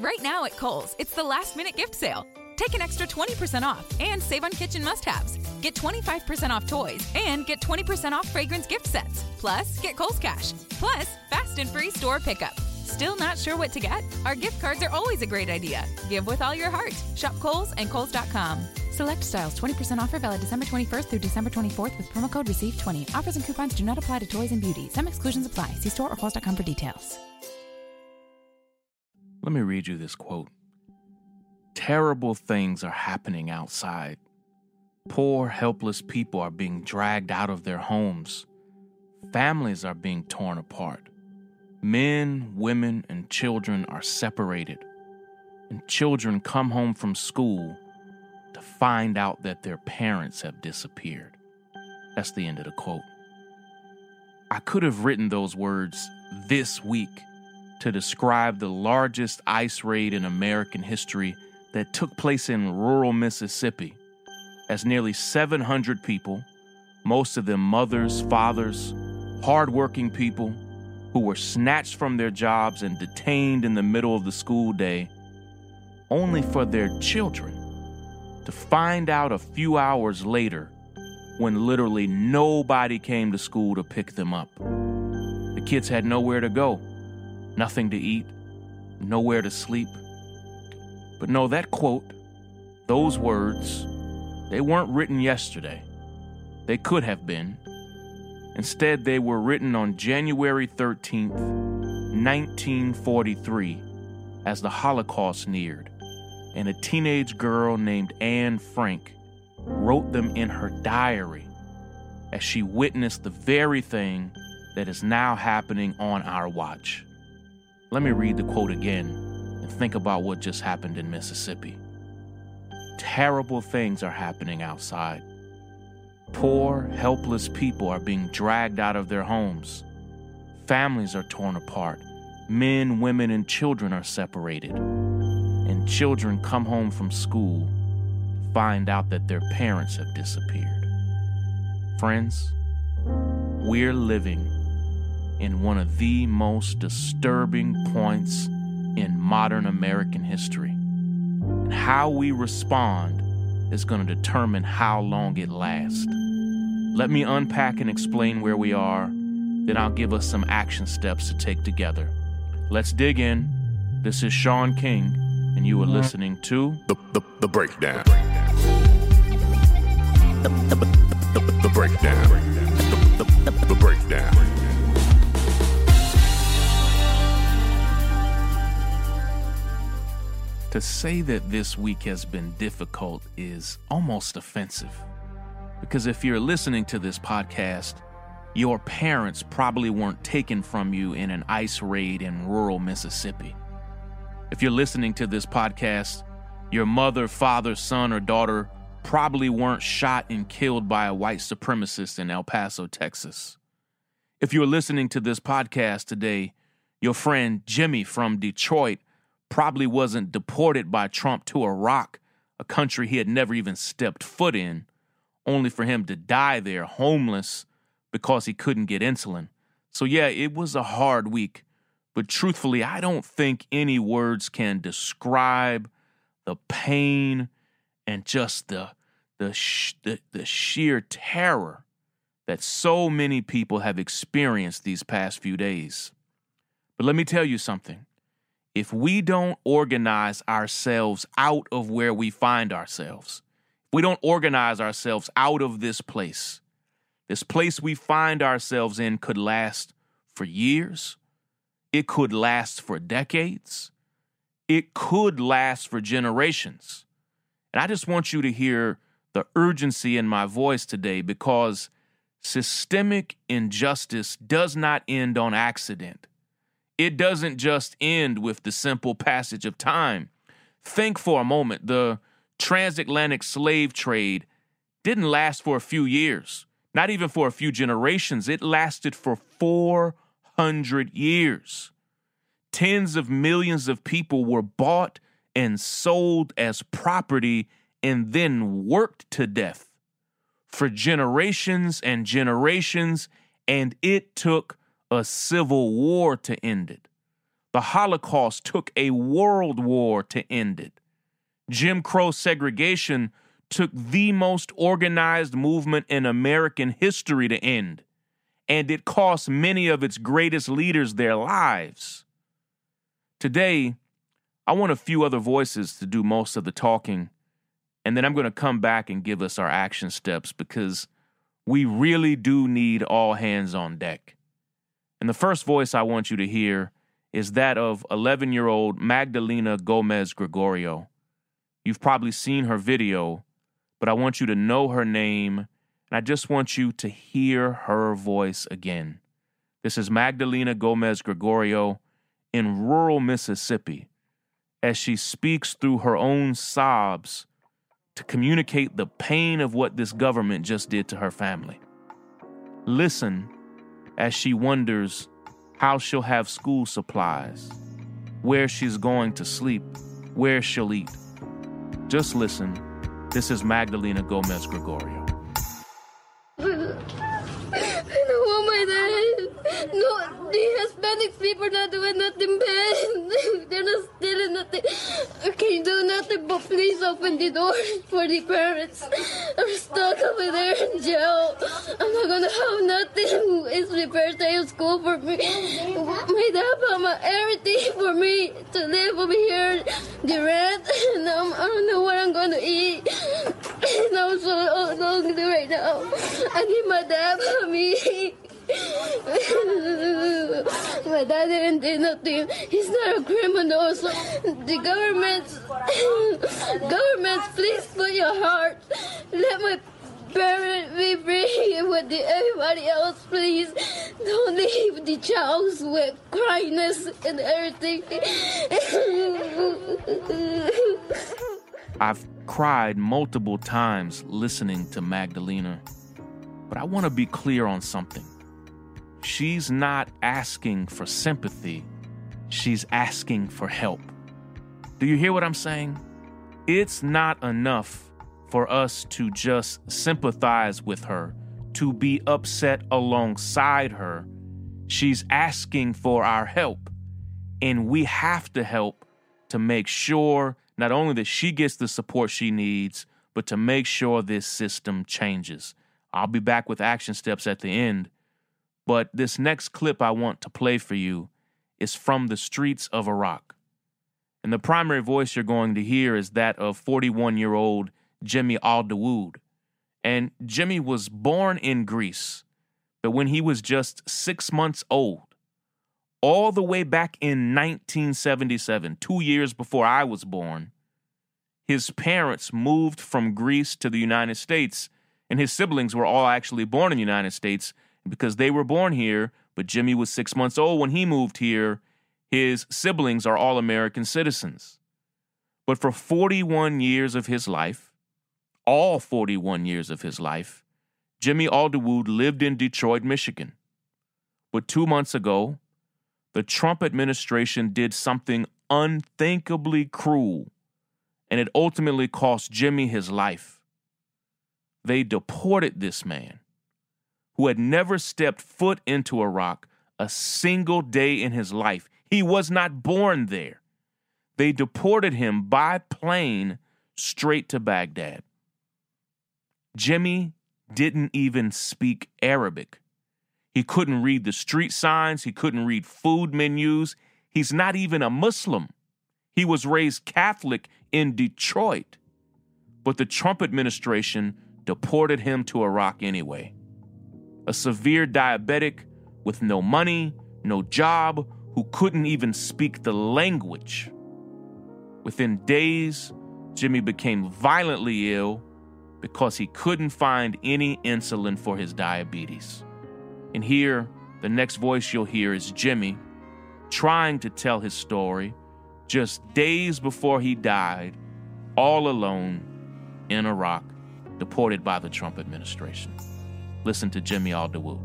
Right now at Kohl's, it's the last minute gift sale. Take an extra 20% off and save on kitchen must haves. Get 25% off toys and get 20% off fragrance gift sets. Plus, get Kohl's Cash. Plus, fast and free store pickup. Still not sure what to get? Our gift cards are always a great idea. Give with all your heart. Shop Kohl's and Kohl's.com. Select styles 20% offer valid December 21st through December 24th with promo code RECEIVE20. Offers and coupons do not apply to toys and beauty. Some exclusions apply. See store or Kohl's.com for details. Let me read you this quote Terrible things are happening outside. Poor, helpless people are being dragged out of their homes. Families are being torn apart. Men, women, and children are separated. And children come home from school to find out that their parents have disappeared. That's the end of the quote. I could have written those words this week to describe the largest ice raid in American history that took place in rural Mississippi, as nearly 700 people, most of them mothers, fathers, hardworking people, who were snatched from their jobs and detained in the middle of the school day, only for their children to find out a few hours later when literally nobody came to school to pick them up. The kids had nowhere to go, nothing to eat, nowhere to sleep. But no, that quote, those words, they weren't written yesterday. They could have been. Instead, they were written on January 13th, 1943, as the Holocaust neared, and a teenage girl named Anne Frank wrote them in her diary as she witnessed the very thing that is now happening on our watch. Let me read the quote again and think about what just happened in Mississippi. Terrible things are happening outside. Poor, helpless people are being dragged out of their homes. Families are torn apart. Men, women, and children are separated. And children come home from school to find out that their parents have disappeared. Friends, we're living in one of the most disturbing points in modern American history. And how we respond is going to determine how long it lasts. Let me unpack and explain where we are, then I'll give us some action steps to take together. Let's dig in. This is Shaun King, and you are listening to The, the, the breakdown. The, the, the, the breakdown. The, the, the, the breakdown. To say that this week has been difficult is almost offensive. Because if you're listening to this podcast, your parents probably weren't taken from you in an ice raid in rural Mississippi. If you're listening to this podcast, your mother, father, son, or daughter probably weren't shot and killed by a white supremacist in El Paso, Texas. If you're listening to this podcast today, your friend Jimmy from Detroit probably wasn't deported by Trump to Iraq, a country he had never even stepped foot in, only for him to die there homeless because he couldn't get insulin. So, yeah, it was a hard week, but truthfully, I don't think any words can describe the pain and just the the, sh- the, the sheer terror that so many people have experienced these past few days. But let me tell you something if we don't organize ourselves out of where we find ourselves, if we don't organize ourselves out of this place, this place we find ourselves in could last for years, it could last for decades, it could last for generations. And I just want you to hear the urgency in my voice today because systemic injustice does not end on accident it doesn't just end with the simple passage of time. Think for a moment the transatlantic slave trade didn't last for a few years, not even for a few generations. It lasted for 400 years. Tens of millions of people were bought and sold as property and then worked to death for generations and generations, and it took a civil war to end it. The Holocaust took a world war to end it. Jim Crow segregation took the most organized movement in American history to end, and it cost many of its greatest leaders their lives. Today, I want a few other voices to do most of the talking, and then I'm going to come back and give us our action steps because we really do need all hands on deck. And the first voice I want you to hear is that of 11 year old Magdalena Gomez Gregorio. You've probably seen her video, but I want you to know her name, and I just want you to hear her voice again. This is Magdalena Gomez Gregorio in rural Mississippi as she speaks through her own sobs to communicate the pain of what this government just did to her family. Listen as she wonders how she'll have school supplies, where she's going to sleep, where she'll eat. Just listen. This is Magdalena Gomez Gregorio. No, the Hispanic people not doing nothing bad. They're not nothing. I can't do nothing but please open the door for the parents. I'm stuck over there in jail. I'm not gonna have nothing. It's the first day of school for me. My dad bought my everything for me to live over here. The rent, and I'm, I don't know what I'm gonna eat. And I'm so lonely right now. I need my dad for me. My dad didn't do nothing. He's not a criminal. So the government, government, please put your heart. Let my parent be free with the, everybody else, please. Don't leave the child with cryness and everything. I've cried multiple times listening to Magdalena, but I want to be clear on something. She's not asking for sympathy, she's asking for help. Do you hear what I'm saying? It's not enough for us to just sympathize with her, to be upset alongside her. She's asking for our help, and we have to help to make sure not only that she gets the support she needs, but to make sure this system changes. I'll be back with action steps at the end. But this next clip I want to play for you is from the streets of Iraq. And the primary voice you're going to hear is that of 41 year old Jimmy Aldaoud. And Jimmy was born in Greece, but when he was just six months old, all the way back in 1977, two years before I was born, his parents moved from Greece to the United States, and his siblings were all actually born in the United States because they were born here, but Jimmy was six months old when he moved here. His siblings are all American citizens. But for 41 years of his life, all 41 years of his life, Jimmy Aldaoud lived in Detroit, Michigan. But two months ago, the Trump administration did something unthinkably cruel, and it ultimately cost Jimmy his life. They deported this man who had never stepped foot into Iraq a single day in his life. He was not born there. They deported him by plane straight to Baghdad. Jimmy didn't even speak Arabic. He couldn't read the street signs, he couldn't read food menus. He's not even a Muslim. He was raised Catholic in Detroit. But the Trump administration deported him to Iraq anyway a severe diabetic with no money, no job, who couldn't even speak the language. Within days, Jimmy became violently ill because he couldn't find any insulin for his diabetes. And here, the next voice you'll hear is Jimmy trying to tell his story just days before he died, all alone in Iraq, deported by the Trump administration. Listen to Jimmy Aldaoud.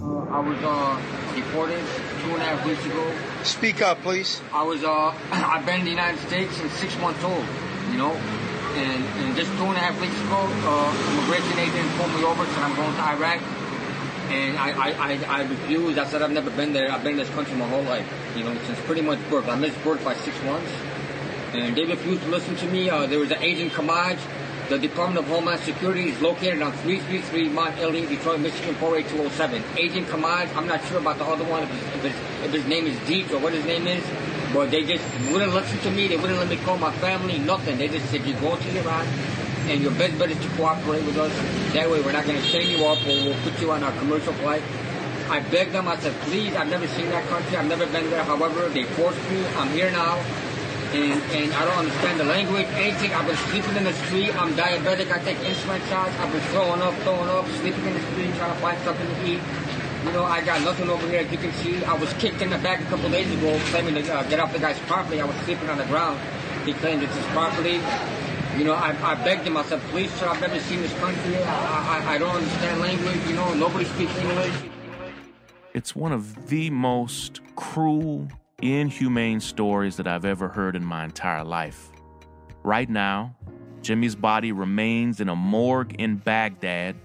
Uh, I was uh, deported two and a half weeks ago. Speak up, please. I was uh, I've been in the United States since six months old, you know, and, and just two and a half weeks ago, uh, immigration agent pulled me over, said I'm going to Iraq, And I, I, I, I refused. I said I've never been there. I've been in this country my whole life, you know, since pretty much birth. I missed birth by six months. And they refused to listen to me. Uh, there was an Agent Kamaj. The Department of Homeland Security is located on 333 Mont Elliott, Detroit, Michigan 48207. Agent Kamaj, I'm not sure about the other one, if, his, if his name is Deep or what his name is, but they just wouldn't listen to me. They wouldn't let me call my family, nothing. They just said, you go to Iran, and your best bet is to cooperate with us. That way we're not going to chain you up or we'll put you on our commercial flight. I begged them, I said, please, I've never seen that country, I've never been there. However, they forced me, I'm here now, and, and I don't understand the language, anything. I've been sleeping in the street, I'm diabetic, I take insulin shots, I've been throwing up, throwing up, sleeping in the street, trying to find something to eat. You know, I got nothing over here, as you can see. I was kicked in the back a couple days ago, claiming to uh, get off the guy's property. I was sleeping on the ground. He claimed it's his property. You know, I, I begged him. I said, please, sir, I've never seen this country. I, I, I don't understand language. You know, nobody speaks English. It's one of the most cruel, inhumane stories that I've ever heard in my entire life. Right now, Jimmy's body remains in a morgue in Baghdad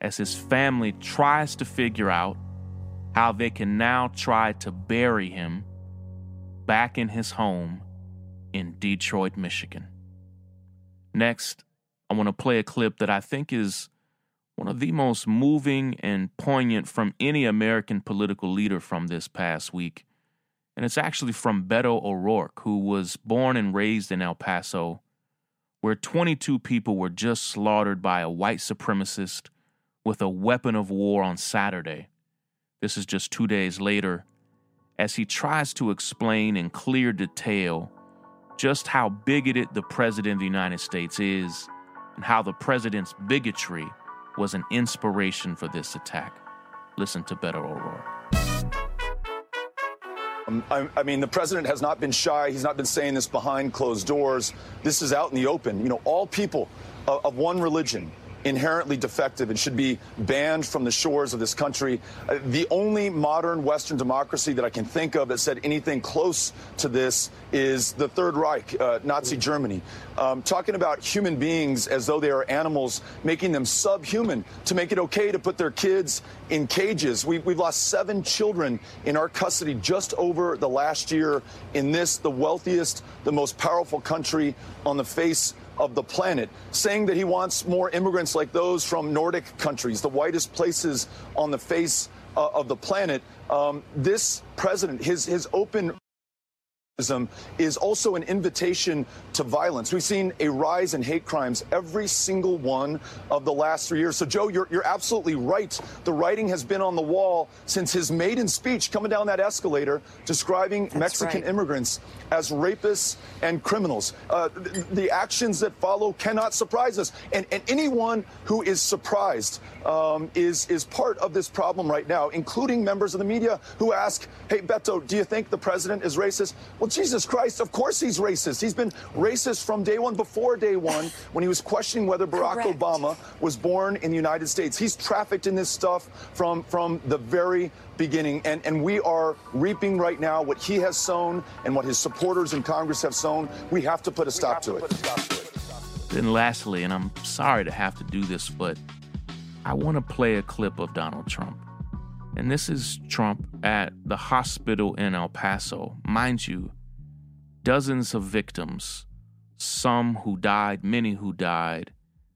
as his family tries to figure out how they can now try to bury him back in his home in Detroit, Michigan. Next, I want to play a clip that I think is one of the most moving and poignant from any American political leader from this past week. And it's actually from Beto O'Rourke, who was born and raised in El Paso, where 22 people were just slaughtered by a white supremacist with a weapon of war on Saturday. This is just two days later, as he tries to explain in clear detail just how bigoted the President of the United States is and how the President's bigotry was an inspiration for this attack. Listen to Beto O'Rourke. Um, I, I, mean, the president has not been shy. He's not been saying this behind closed doors. This is out in the open. You know, all people of, of one religion, inherently defective and should be banned from the shores of this country. Uh, the only modern Western democracy that I can think of that said anything close to this is the Third Reich, uh, Nazi Germany. Um, talking about human beings as though they are animals, making them subhuman to make it okay to put their kids in cages. We, we've lost seven children in our custody just over the last year in this, the wealthiest, the most powerful country on the face of the planet, saying that he wants more immigrants like those from Nordic countries, the whitest places on the face uh, of the planet. Um, this president, his his open is also an invitation to violence. We've seen a rise in hate crimes every single one of the last three years. So, Joe, you're, you're absolutely right. The writing has been on the wall since his maiden speech coming down that escalator describing That's Mexican right. immigrants as rapists and criminals. Uh, the, the, actions that follow cannot surprise us. And, and anyone who is surprised um, is, is part of this problem right now, including members of the media who ask, hey, Beto, do you think the president is racist? Well, Jesus Christ, of course he's racist. He's been racist from day one, before day one, when he was questioning whether Barack Correct. Obama was born in the United States. He's trafficked in this stuff from, from the very beginning. And, and we are reaping right now what he has sown and what his supporters in Congress have sown. We have to put a stop, to, to it. Then, lastly, and I'm sorry to have to do this, but I want to play a clip of Donald Trump. And this is Trump at the hospital in El Paso. Mind you, dozens of victims, some who died, many who died,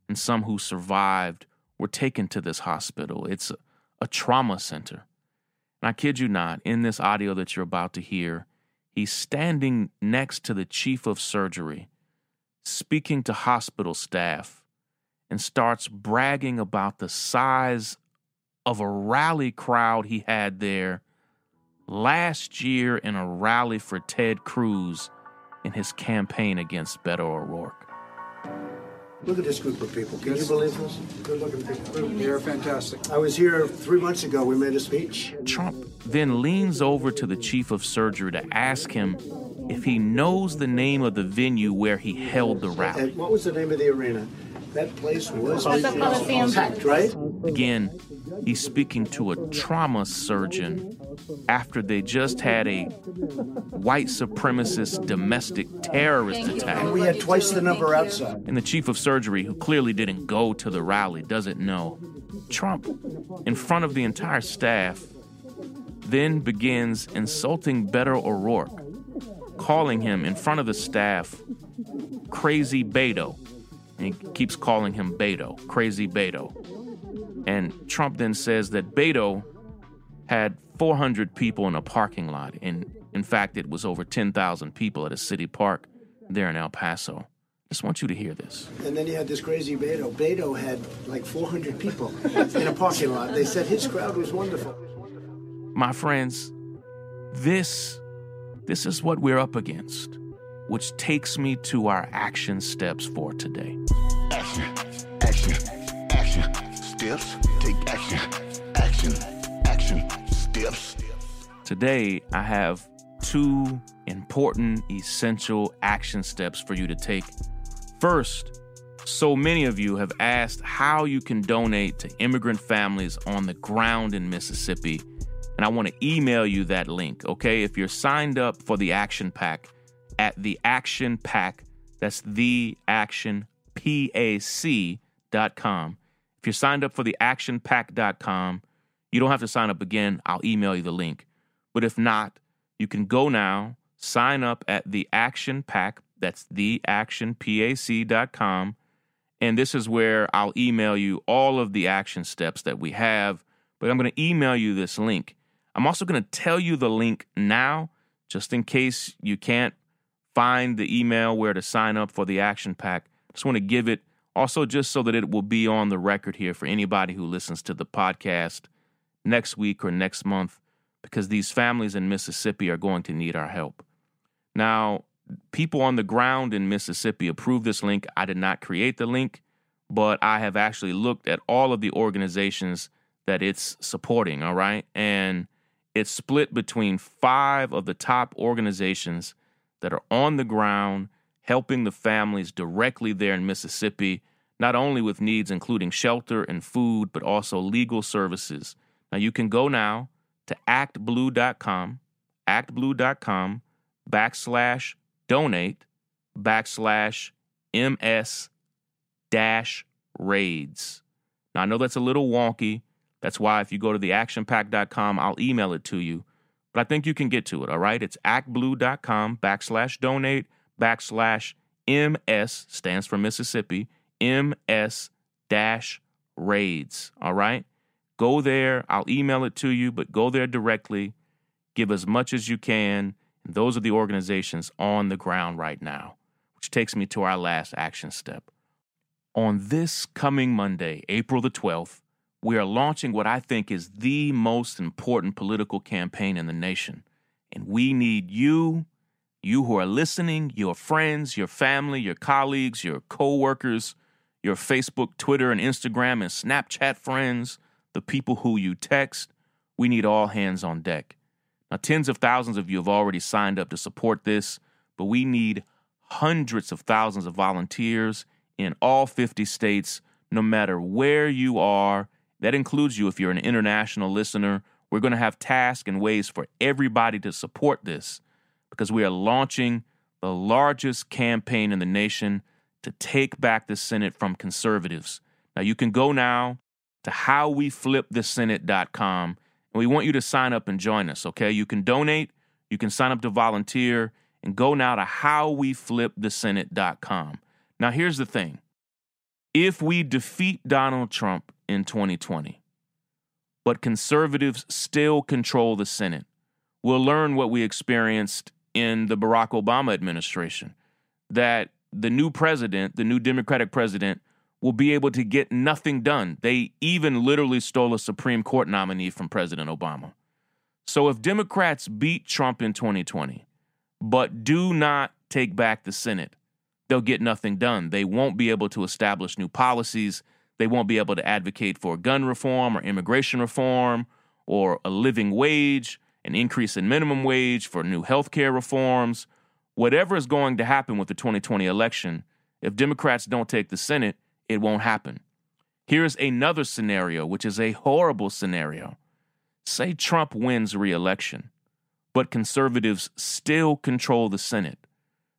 and some who survived were taken to this hospital. It's a, a trauma center. And I kid you not, in this audio that you're about to hear, he's standing next to the chief of surgery, speaking to hospital staff, and starts bragging about the size of a rally crowd he had there last year in a rally for Ted Cruz in his campaign against Beto O'Rourke. Look at this group of people. Can you believe this? Good looking people. They're fantastic. I was here three months ago. We made a speech. Trump then leans over to the chief of surgery to ask him if he knows the name of the venue where he held the rally. And what was the name of the arena? That place was packed, right? Again, he's speaking to a trauma surgeon after they just had a white supremacist domestic terrorist attack. We had twice the number outside. And the chief of surgery, who clearly didn't go to the rally, doesn't know. Trump, in front of the entire staff, then begins insulting Beto O'Rourke, calling him in front of the staff crazy Beto. And he keeps calling him Beto, crazy Beto. And Trump then says that Beto had 400 people in a parking lot. And in fact, it was over 10,000 people at a city park there in El Paso. I Just want you to hear this. And then you had this crazy Beto. Beto had like 400 people in a parking lot. They said his crowd was wonderful. My friends, this this is what we're up against, which takes me to our action steps for today. Action, action, action. Steps, take action, action, action. Steps. Today, I have two important, essential action steps for you to take. First, so many of you have asked how you can donate to immigrant families on the ground in Mississippi, and I want to email you that link, okay? If you're signed up for the Action PAC at the Action PAC, that's the Action PAC.com. If you're signed up for the Action actionpac.com, you don't have to sign up again. I'll email you the link. But if not, you can go now, sign up at the Action PAC. That's theactionpac.com. And this is where I'll email you all of the action steps that we have. But I'm going to email you this link. I'm also going to tell you the link now, just in case you can't find the email where to sign up for the Action PAC. Just want to give it also just so that it will be on the record here for anybody who listens to the podcast next week or next month, because these families in Mississippi are going to need our help. Now, people on the ground in Mississippi approved this link. I did not create the link, but I have actually looked at all of the organizations that it's supporting, all right? And it's split between five of the top organizations that are on the ground helping the families directly there in Mississippi, not only with needs including shelter and food, but also legal services. Now you can go now to actblue.com, actblue.com backslash donate backslash ms dash raids. Now I know that's a little wonky. That's why if you go to the actionpac.com, I'll email it to you. But I think you can get to it, all right? It's actblue.com backslash donate backslash MS, stands for Mississippi, MS dash raids, all right? Go there. I'll email it to you, but go there directly. Give as much as you can. And those are the organizations on the ground right now, which takes me to our last action step. On this coming Monday, April the 12th, we are launching what I think is the most important political campaign in the nation. And we need you, you who are listening, your friends, your family, your colleagues, your co-workers, your Facebook, Twitter, and Instagram and Snapchat friends, the people who you text. We need all hands on deck. Now, tens of thousands of you have already signed up to support this, but we need hundreds of thousands of volunteers in all 50 states, no matter where you are. That includes you if you're an international listener. We're going to have tasks and ways for everybody to support this because we are launching the largest campaign in the nation to take back the Senate from conservatives. Now, you can go now to howweflipthesenate.com and we want you to sign up and join us, okay? You can donate, you can sign up to volunteer, and go now to howweflipthesenate.com. Now, here's the thing if we defeat Donald Trump in 2020, but conservatives still control the Senate, we'll learn what we experienced in the Barack Obama administration that the new president, the new Democratic president, will be able to get nothing done. They even literally stole a Supreme Court nominee from President Obama. So if Democrats beat Trump in 2020, but do not take back the Senate, they'll get nothing done. They won't be able to establish new policies. They won't be able to advocate for gun reform or immigration reform or a living wage, an increase in minimum wage, for new health care reforms. Whatever is going to happen with the 2020 election, if Democrats don't take the Senate, it won't happen. Here's another scenario, which is a horrible scenario. Say Trump wins re election, but conservatives still control the Senate.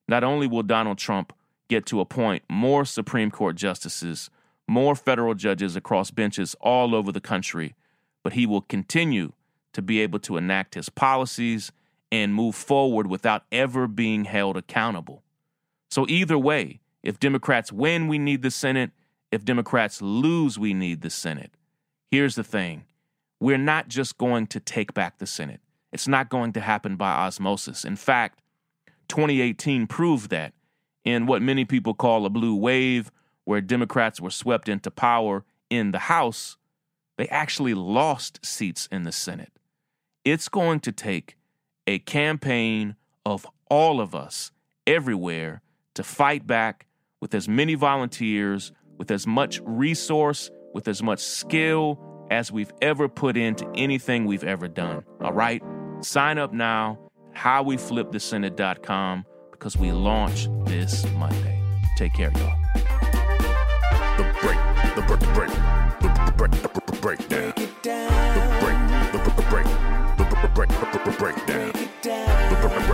Not only will Donald Trump get to appoint more Supreme Court justices, more federal judges across benches all over the country, but he will continue to be able to enact his policies and move forward without ever being held accountable. So, either way, if Democrats win, we need the Senate. If Democrats lose, we need the Senate. Here's the thing we're not just going to take back the Senate, it's not going to happen by osmosis. In fact, 2018 proved that in what many people call a blue wave, where Democrats were swept into power in the House, they actually lost seats in the Senate. It's going to take a campaign of all of us everywhere to fight back with as many volunteers, with as much resource, with as much skill as we've ever put into anything we've ever done. All right? Sign up now, howweflipthesenate.com, because we launch this Monday. Take care, y'all. The break, the break, the break, the break, the breakdown. The break, the break, the break, the break, the breakdown. The break, the break, the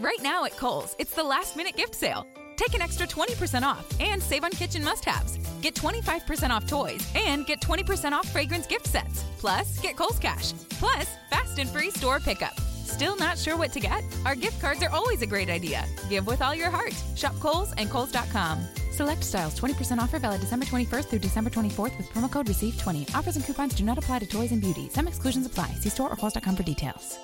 Right now at Kohl's, it's the last minute gift sale. Take an extra 20% off and save on kitchen must haves. Get 25% off toys and get 20% off fragrance gift sets. Plus, get Kohl's Cash. Plus, fast and free store pickup. Still not sure what to get? Our gift cards are always a great idea. Give with all your heart. Shop Kohl's and Kohl's.com. Select styles 20% offer valid December 21st through December 24th with promo code RECEIVE20. Offers and coupons do not apply to toys and beauty. Some exclusions apply. See store or Kohl's.com for details.